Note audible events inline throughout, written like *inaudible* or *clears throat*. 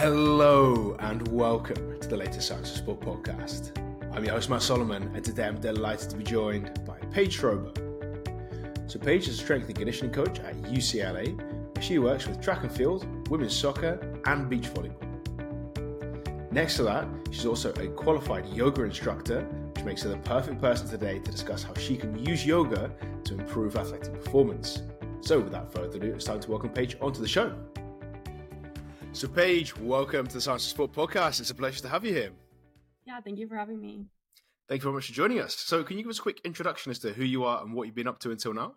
Hello and welcome to the latest Science of Sport podcast. I'm your host Matt Solomon, and today I'm delighted to be joined by Paige Schober. So Paige is a strength and conditioning coach at UCLA. She works with track and field, women's soccer, and beach volleyball. Next to that, she's also a qualified yoga instructor, which makes her the perfect person today to discuss how she can use yoga to improve athletic performance. So, without further ado, it's time to welcome Paige onto the show. So, Paige, welcome to the Science of Sport podcast. It's a pleasure to have you here. Yeah, thank you for having me. Thank you very much for joining us. So, can you give us a quick introduction as to who you are and what you've been up to until now?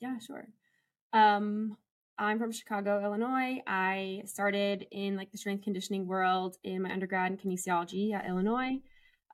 Yeah, sure. Um, I'm from Chicago, Illinois. I started in like the strength conditioning world in my undergrad in kinesiology at Illinois.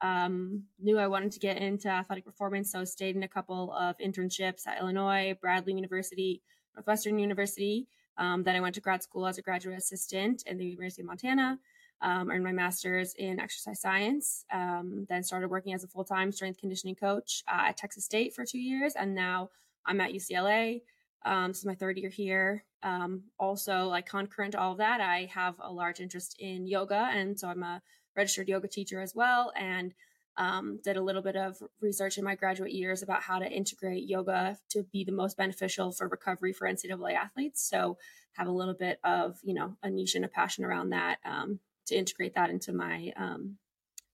Um, knew I wanted to get into athletic performance, so stayed in a couple of internships at Illinois, Bradley University, Northwestern University, um, then I went to grad school as a graduate assistant at the University of Montana. Um, earned my master's in exercise science. Um, then started working as a full time strength conditioning coach uh, at Texas State for two years, and now I'm at UCLA. Um, this is my third year here. Um, also, like concurrent to all of that, I have a large interest in yoga, and so I'm a registered yoga teacher as well. And um, did a little bit of research in my graduate years about how to integrate yoga to be the most beneficial for recovery for NCAA athletes. So have a little bit of you know a niche and a passion around that um, to integrate that into my um,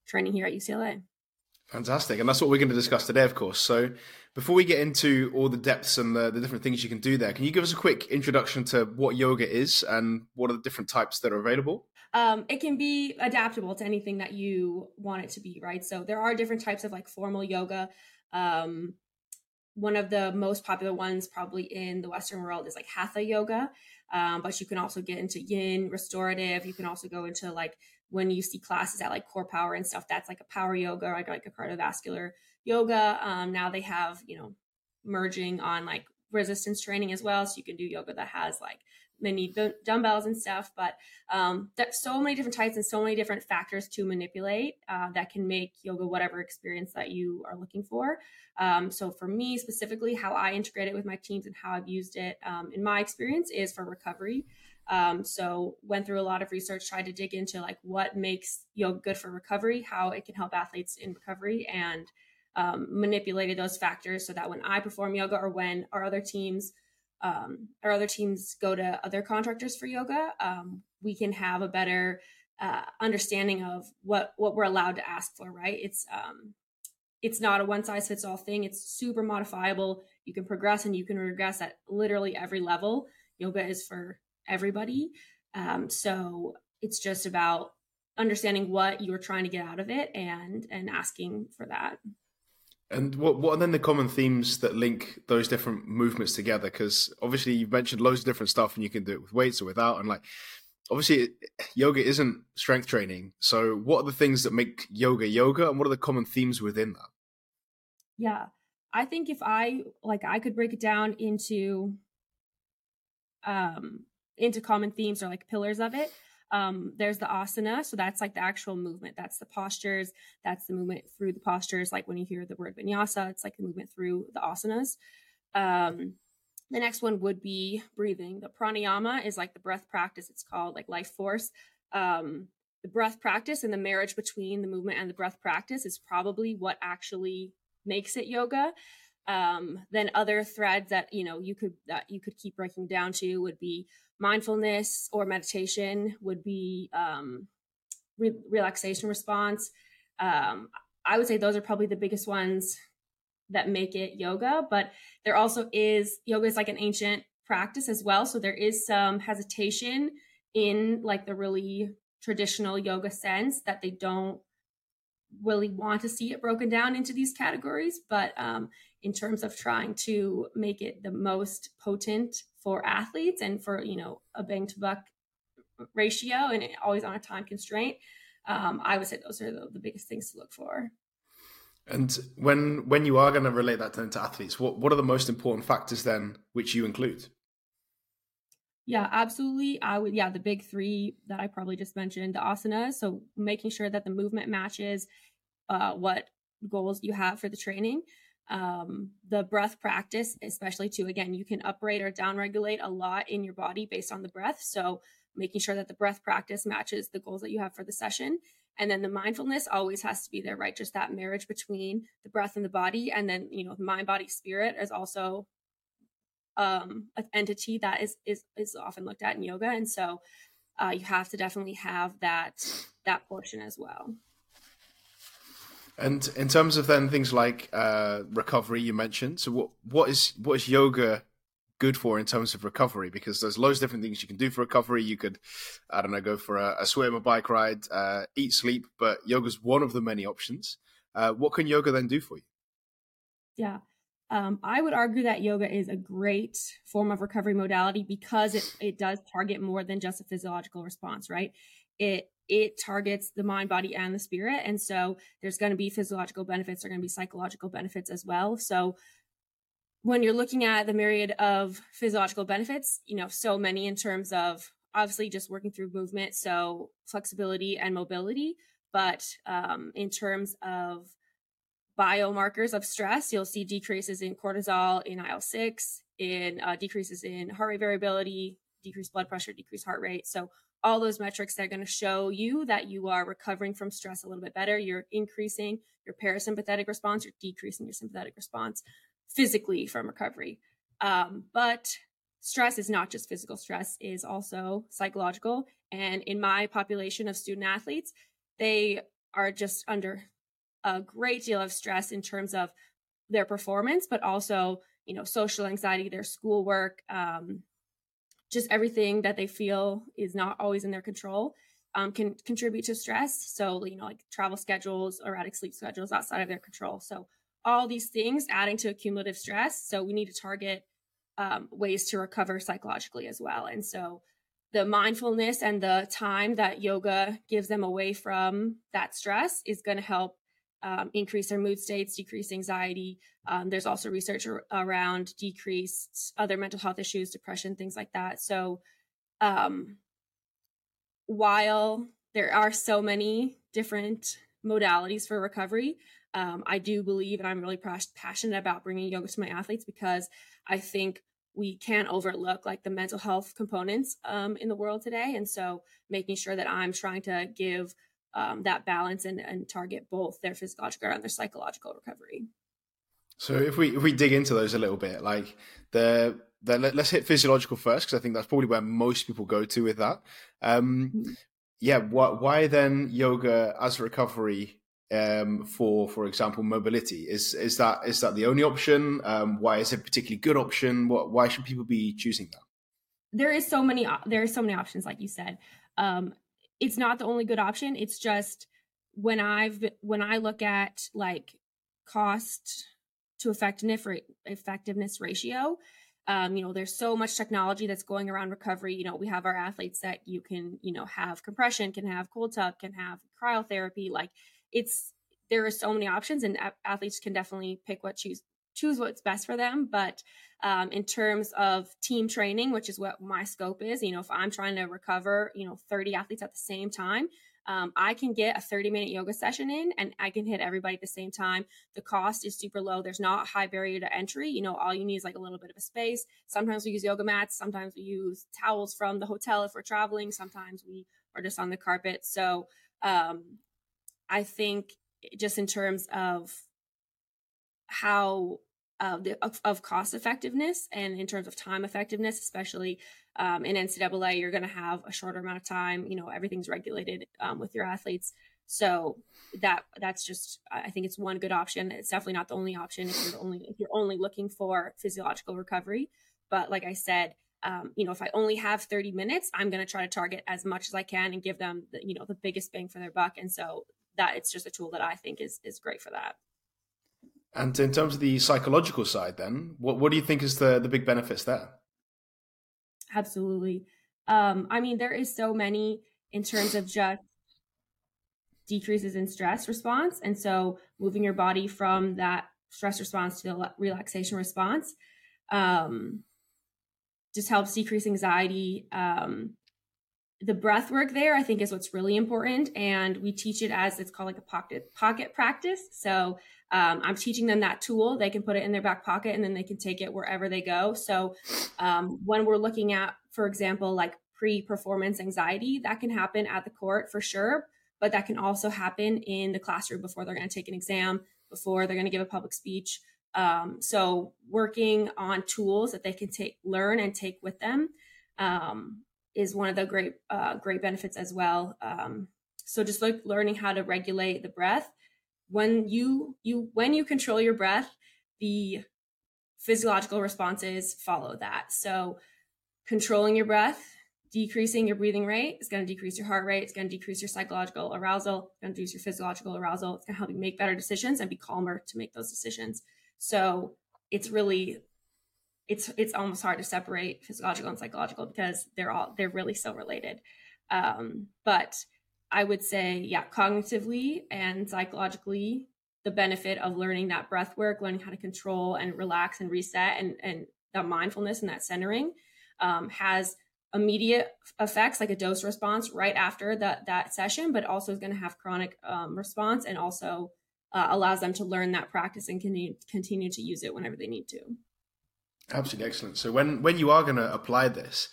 training here at UCLA. Fantastic. And that's what we're going to discuss today, of course. So, before we get into all the depths and the, the, different things you can do there, can you give us a quick introduction to what yoga is and what are the different types that are available? Um, it can be adaptable to anything that you want it to be, right? So there are different types of like formal yoga. Um, one of the most popular ones, probably in the Western world, is like Hatha yoga. Um, but you can also get into yin, restorative. You can also go into like when you see classes at like CorePower and stuff. That's like a power yoga, like like a cardiovascular yoga. Um, now they have you know merging on like resistance training as well, so you can do yoga that has like they need dumbbells and stuff but um, so many different types and so many different factors to manipulate uh, that can make yoga whatever experience that you are looking for. Um, so for me specifically how i integrate it with my teams and how i've used it um, in my experience is for recovery. Um, so went through a lot of research tried to dig into like what makes yoga good for recovery how it can help athletes in recovery and um, manipulated those factors so that when i perform yoga or when our other teams um, our other teams go to other contractors for yoga, um, we can have a better uh, understanding of what what we're allowed to ask for. Right? It's um, it's not a one size fits all thing. It's super modifiable. You can progress and you can regress at literally every level. Yoga is for everybody. Um, so it's just about understanding what you're trying to get out of it and and asking for that. And what what are then the common themes that link those different movements together? Because obviously you've mentioned loads of different stuff, and you can do it with weights or without. And like, obviously, yoga isn't strength training. So, what are the things that make yoga yoga, and what are the common themes within that? Yeah, I think if I like, I could break it down into um into common themes or like pillars of it. Um, there's the asana. So that's like the actual movement. That's the postures. That's the movement through the postures. Like when you hear the word vinyasa, it's like the movement through the asanas. Um, the next one would be breathing. The pranayama is like the breath practice. It's called like life force. Um, the breath practice and the marriage between the movement and the breath practice is probably what actually makes it yoga. Um, then other threads that you know you could that you could keep breaking down to would be mindfulness or meditation would be um, re- relaxation response. Um, I would say those are probably the biggest ones that make it yoga, but there also is yoga is like an ancient practice as well. So there is some hesitation in like the really traditional yoga sense that they don't really want to see it broken down into these categories. But um, in terms of trying to make it the most potent for athletes and for you know a bang to buck ratio and always on a time constraint um, i would say those are the, the, biggest things to look for and when when you are going to relate that to athletes what what are the most important factors then which you include yeah absolutely i would yeah the big three that i probably just mentioned the asanas so making sure that the movement matches uh, what goals you have for the training um, the breath practice, especially too, again, you can uprate or downregulate a lot in your body based on the breath. So making sure that the breath practice matches the goals that you have for the session. And then the mindfulness always has to be there, right? Just that marriage between the breath and the body. And then, you know, mind, body, spirit is also um, an entity that is, is, is often looked at in yoga. And so uh, you have to definitely have that, that portion as well. And in terms of then things like uh, recovery, you mentioned. So what what is what is yoga good for in terms of recovery because there's loads of different things you can do for recovery. You could, I don't know, go for a, a swim, a bike ride, uh, eat, sleep, but yoga's one of the many options. Uh, what can yoga then do for you? Yeah. Um, I would argue that yoga is a great form of recovery modality because it, it does target more than just a physiological response, right? It it targets the mind, body, and the spirit. And so there's going to be physiological benefits, there are going to be psychological benefits as well. So when you're looking at the myriad of physiological benefits, you know, so many in terms of obviously just working through movement, so flexibility and mobility, but um, in terms of biomarkers of stress, you'll see decreases in cortisol, in IL 6, in uh, decreases in heart rate variability, decreased blood pressure, decreased heart rate. So, all those metrics that are going to show you that you are recovering from stress a little bit better. You're increasing your parasympathetic response, you're decreasing your sympathetic response physically from recovery. Um, but stress is not just physical stress is also psychological and in my population of student athletes they are just under a great deal of stress in terms of their performance but also you know social anxiety their schoolwork um, just everything that they feel is not always in their control um, can contribute to stress so you know like travel schedules erratic sleep schedules outside of their control so all these things adding to cumulative stress. So we need to target um, ways to recover psychologically as well. And so the mindfulness and the time that yoga gives them away from that stress is going to help um, increase their mood states, decrease anxiety. Um, there's also research ar- around decreased other mental health issues, depression, things like that. So, um, while there are so many different modalities for recovery, um, I do believe, and I'm really passionate about bringing yoga to my athletes because I think we can't overlook like the mental health components um, in the world today. And so making sure that I'm trying to give um, that balance and, and target both their physiological and their psychological recovery. So if we if we dig into those a little bit, like the the let's hit physiological first because I think that's probably where most people go to with that. Um, mm-hmm. Yeah, why, why then yoga as recovery um, for, for example, mobility? Is is that is that the only option? Um, why is it a particularly good option? What, why should people be choosing that? There is so many there are so many options, like you said. Um, it's not the only good option. It's just when I've when I look at like cost to effectiveness effectiveness ratio. Um, you know, there's so much technology that's going around recovery. You know, we have our athletes that you can, you know, have compression, can have cold tub, can have cryotherapy. Like it's there are so many options and athletes can definitely pick what choose choose what's best for them. But um, in terms of team training which is what my scope is you know if i'm trying to recover you know 30 athletes at the same time um, i can get a 30 minute yoga session in and i can hit everybody at the same time. The cost is super low. There's not high barrier to entry. You know all you need is like a little bit of a space. Sometimes we use yoga mats. Sometimes we use towels from the hotel if we're traveling. Sometimes we are just on the carpet. So um, I think just in terms of how uh, the, of, of, cost effectiveness and in terms of time effectiveness, especially um, in NCAA, you're going to have a shorter amount of time. You know, everything's regulated um, with your athletes, so that that's just I think it's one good option. It's definitely not the only option if you're only if you're only looking for physiological recovery. But like I said, um, you know, if I only have 30 minutes, I'm going to try to target as much as I can and give them, the, you know, the biggest bang for their buck. And so that it's just a tool that I think is is great for that. And in terms of the psychological side, then, what what do you think is the the big benefits there? Absolutely. Um, I mean, there is so many in terms of just decreases in stress response, and so moving your body from that stress response to the relaxation response um, just helps decrease anxiety. Um, the breath work there i think is what's really important and we teach it as it's called like a pocket pocket practice. So um, i'm teaching them that tool. They can put it in their back pocket and then they can take it wherever they go. So um, when we're looking at for example like pre-performance anxiety that can happen at the court for sure but that can also happen in the classroom before they're going to take an exam before they're going to give a public speech. Um, so working on tools that they can take learn and take with them um, is one of the great uh, great benefits as well. Um, so just like learning how to regulate the breath. When you you when you control your breath the physiological responses follow that. So controlling your breath decreasing your breathing rate is going to decrease your heart rate it's going to decrease your psychological arousal it's going to decrease your physiological arousal. It's going to help you make better decisions and be calmer to make those decisions. So it's really it's it's almost hard to separate physiological and psychological because they're all they're really so related um, but I would say, yeah, cognitively and psychologically, the benefit of learning that breath work, learning how to control and relax and reset and, and that mindfulness and that centering um, has immediate effects like a dose response right after that, that session, but also is going to have chronic um, response and also uh, allows them to learn that practice and continue, continue to use it whenever they need to. Absolutely excellent. So when, when you are going to apply this,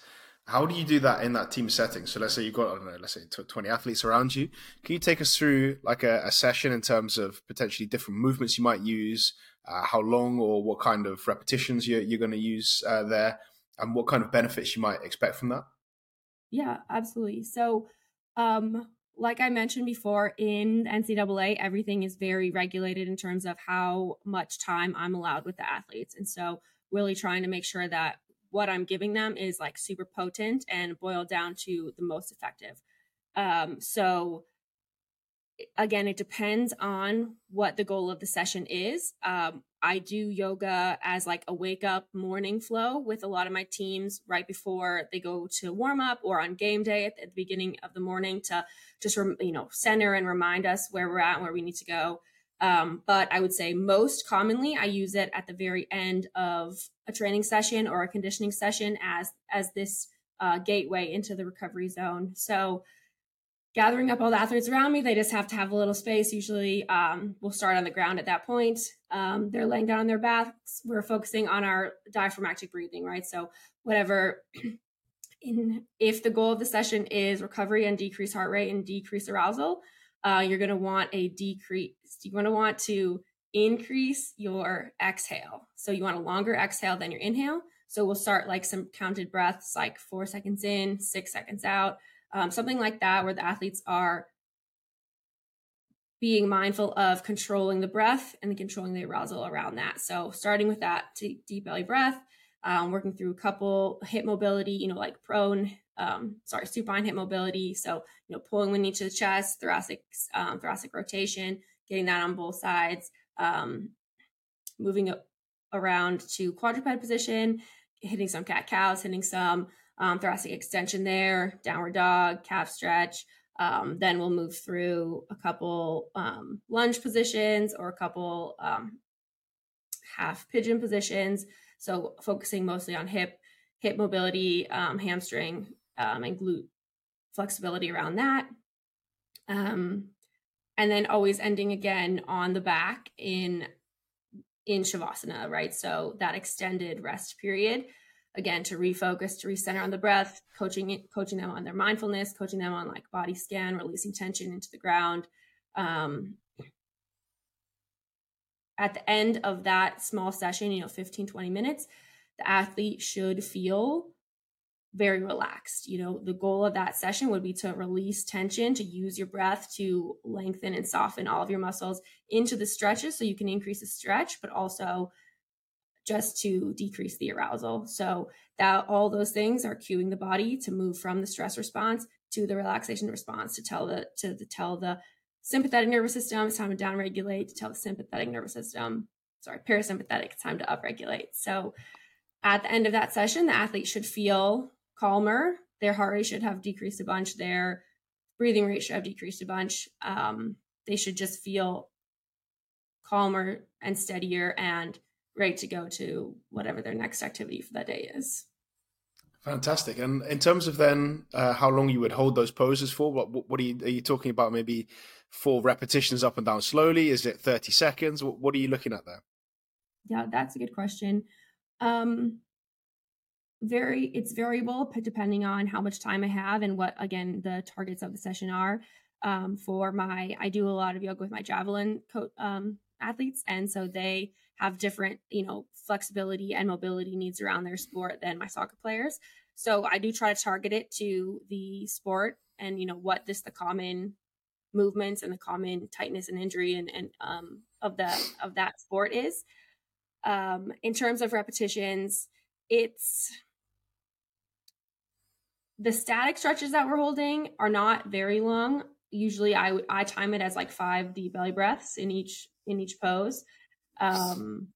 how do you do that in that team setting? So let's say you've got, I don't know, let's say 20 athletes around you. Can you take us through like a, a session in terms of potentially different movements you might use, uh, how long or what kind of repetitions you're, you're going to use uh, there, and what kind of benefits you might expect from that? Yeah, absolutely. So, um, like I mentioned before, in NCAA, everything is very regulated in terms of how much time I'm allowed with the athletes. And so, really trying to make sure that what I'm giving them is like super potent and boiled down to the most effective. Um, so again, it depends on what the goal of the session is. Um, I do yoga as like a wake up morning flow with a lot of my teams right before they go to warm up or on game day at the beginning of the morning to just you know center and remind us where we're at and where we need to go. Um, but I would say most commonly I use it at the very end of a training session or a conditioning session as as this uh, gateway into the recovery zone. So gathering up all the athletes around me, they just have to have a little space. Usually um, we'll start on the ground at that point. Um, they're laying down on their backs. We're focusing on our diaphragmatic breathing, right? So whatever *clears throat* in if the goal of the session is recovery and decrease heart rate and decrease arousal, uh, you're going to want a decrease. You're going to want to increase your exhale. So you want a longer exhale than your inhale. So we'll start like some counted breaths, like four seconds in, six seconds out, um, something like that, where the athletes are being mindful of controlling the breath and controlling the arousal around that. So starting with that deep belly breath, um, working through a couple hip mobility, you know, like prone um, sorry, supine hip mobility. So, you know, pulling one knee to the chest, thoracic, um, thoracic rotation, getting that on both sides, um, moving around to quadruped position, hitting some cat cows, hitting some um, thoracic extension there, downward dog, calf stretch. Um, then we'll move through a couple lunge positions or a couple half pigeon positions. So focusing mostly on hip, hip mobility, um, hamstring, um, and glute flexibility around that. Um, and then always ending again on the back in in shavasana, right? So that extended rest period, again to refocus, to recenter on the breath, coaching coaching them on their mindfulness, coaching them on like body scan, releasing tension into the ground. Um, at the end of that small session, you know, 15, 20 minutes, the athlete should feel very relaxed. You know, the goal of that session would be to release tension, to use your breath to lengthen and soften all of your muscles into the stretches so you can increase the stretch, but also just to decrease the arousal. So that all those things are cueing the body to move from the stress response to the relaxation response to tell the to the, tell the sympathetic nervous system it's time to downregulate, to tell the sympathetic nervous system, sorry, parasympathetic, it's time to upregulate. So at the end of that session, the athlete should feel calmer. Their heart rate should have decreased a bunch. Their breathing rate should have decreased a bunch. Um, they should just feel calmer and steadier and ready to go to whatever their next activity for that day is. Fantastic. And in terms of then uh, how long you would hold those poses for, what, what are you are you talking about? Maybe four repetitions up and down slowly? Is it thirty seconds? What, what are you looking at there? Yeah, that's a good question. Um, very it's variable depending on how much time I have and what again the targets of the session are. Um, for my, I do a lot of yoga with my javelin co- um, athletes, and so they have different, you know, flexibility and mobility needs around their sport than my soccer players. So I do try to target it to the sport and you know what this the common movements and the common tightness and injury and, and um, of the of that sport is. Um, in terms of repetitions, it's the static stretches that we're holding are not very long. Usually, I I time it as like five deep belly breaths in each in each pose. Um,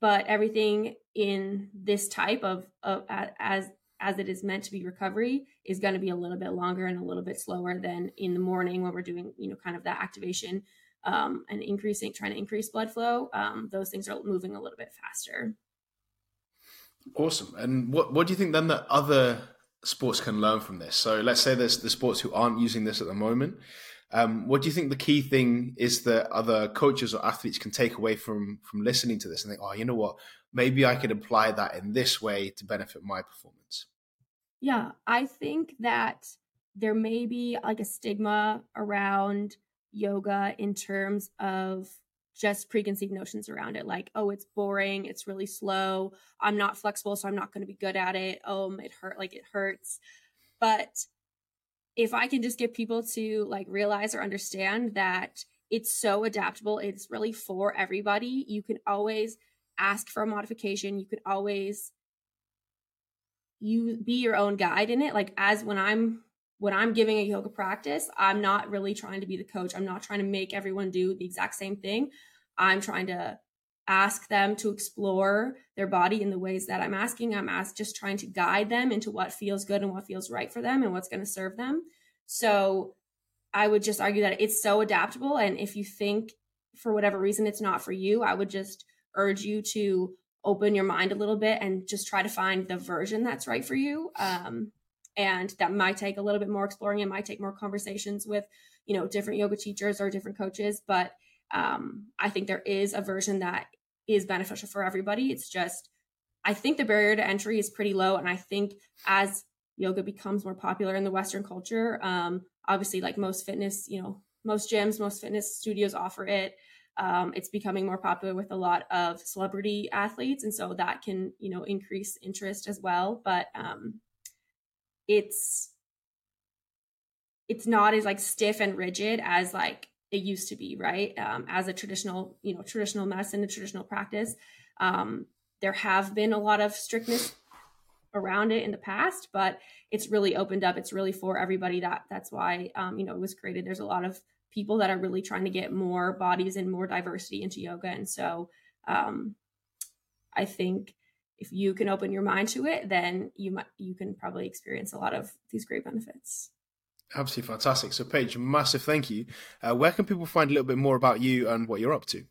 but everything in this type of, of as as it is meant to be recovery is going to be a little bit longer and a little bit slower than in the morning when we're doing you know kind of that activation um, and increasing trying to increase blood flow. Um, those things are moving a little bit faster. Awesome. And what what do you think then that other sports can learn from this? So let's say there's the sports who aren't using this at the moment. Um, what do you think the key thing is that other coaches or athletes can take away from from listening to this and think, oh, you know what, maybe I could apply that in this way to benefit my performance? Yeah, I think that there may be like a stigma around yoga in terms of just preconceived notions around it like oh it's boring it's really slow i'm not flexible so i'm not going to be good at it oh it hurt like it hurts but if I can just get people to like realize or understand that it's so adaptable, it's really for everybody. You can always ask for a modification. You could always you be your own guide in it. Like as when I'm when I'm giving a yoga practice, I'm not really trying to be the coach. I'm not trying to make everyone do the exact same thing. I'm trying to ask them to explore their body in the ways that I'm asking. I'm asked just trying to guide them into what feels good and what feels right for them and what's going to serve them. So I would just argue that it's so adaptable. And if you think for whatever reason it's not for you, I would just urge you to open your mind a little bit and just try to find the version that's right for you. Um, and that might take a little bit more exploring. It might take more conversations with, you know, different yoga teachers or different coaches. But um, I think there is a version that is beneficial for everybody. It's just, I think the barrier to entry is pretty low. And I think as yoga becomes more popular in the Western culture, um, obviously, like most fitness, you know, most gyms, most fitness studios offer it. Um, it's becoming more popular with a lot of celebrity athletes, and so that can, you know, increase interest as well. But um, it's it's not as like stiff and rigid as like it used to be, right? Um, as a traditional, you know, traditional medicine, a traditional practice, um, there have been a lot of strictness around it in the past, but it's really opened up. It's really for everybody. That that's why um, you know it was created. There's a lot of people that are really trying to get more bodies and more diversity into yoga, and so um, I think if you can open your mind to it, then you might you can probably experience a lot of these great benefits. Absolutely fantastic. So, Paige, massive thank you. Uh, where can people find a little bit more about you and what you're up to?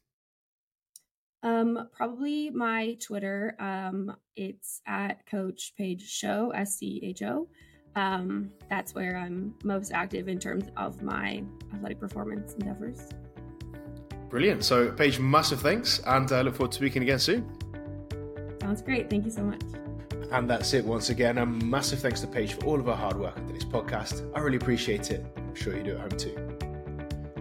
Um, probably my Twitter. Um, it's at Coach Paige Scho, S C H O. Um, that's where I'm most active in terms of my athletic performance endeavors. Brilliant. So, Paige, massive thanks, and I uh, look forward to speaking again soon. Sounds great. Thank you so much. And that's it once again. A massive thanks to Paige for all of her hard work on today's podcast. I really appreciate it. I'm sure you do at home too.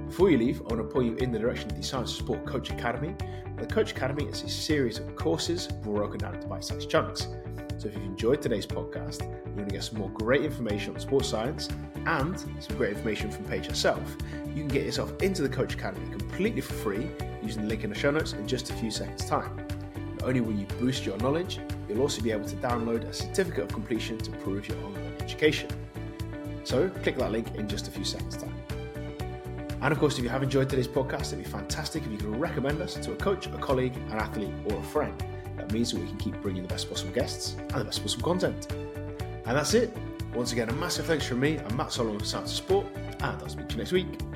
Before you leave, I want to point you in the direction of the Science of Sport Coach Academy. The Coach Academy is a series of courses broken down into bite sized chunks. So if you've enjoyed today's podcast, you want to get some more great information on sports science and some great information from Paige herself, you can get yourself into the Coach Academy completely for free using the link in the show notes in just a few seconds' time. Not only will you boost your knowledge, you'll also be able to download a certificate of completion to prove your ongoing education. So click that link in just a few seconds' time. And of course, if you have enjoyed today's podcast, it'd be fantastic if you could recommend us to a coach, a colleague, an athlete, or a friend. Means that we can keep bringing the best possible guests and the best possible content. And that's it. Once again, a massive thanks from me. I'm Matt Solomon for of Sport, and I'll speak to you next week.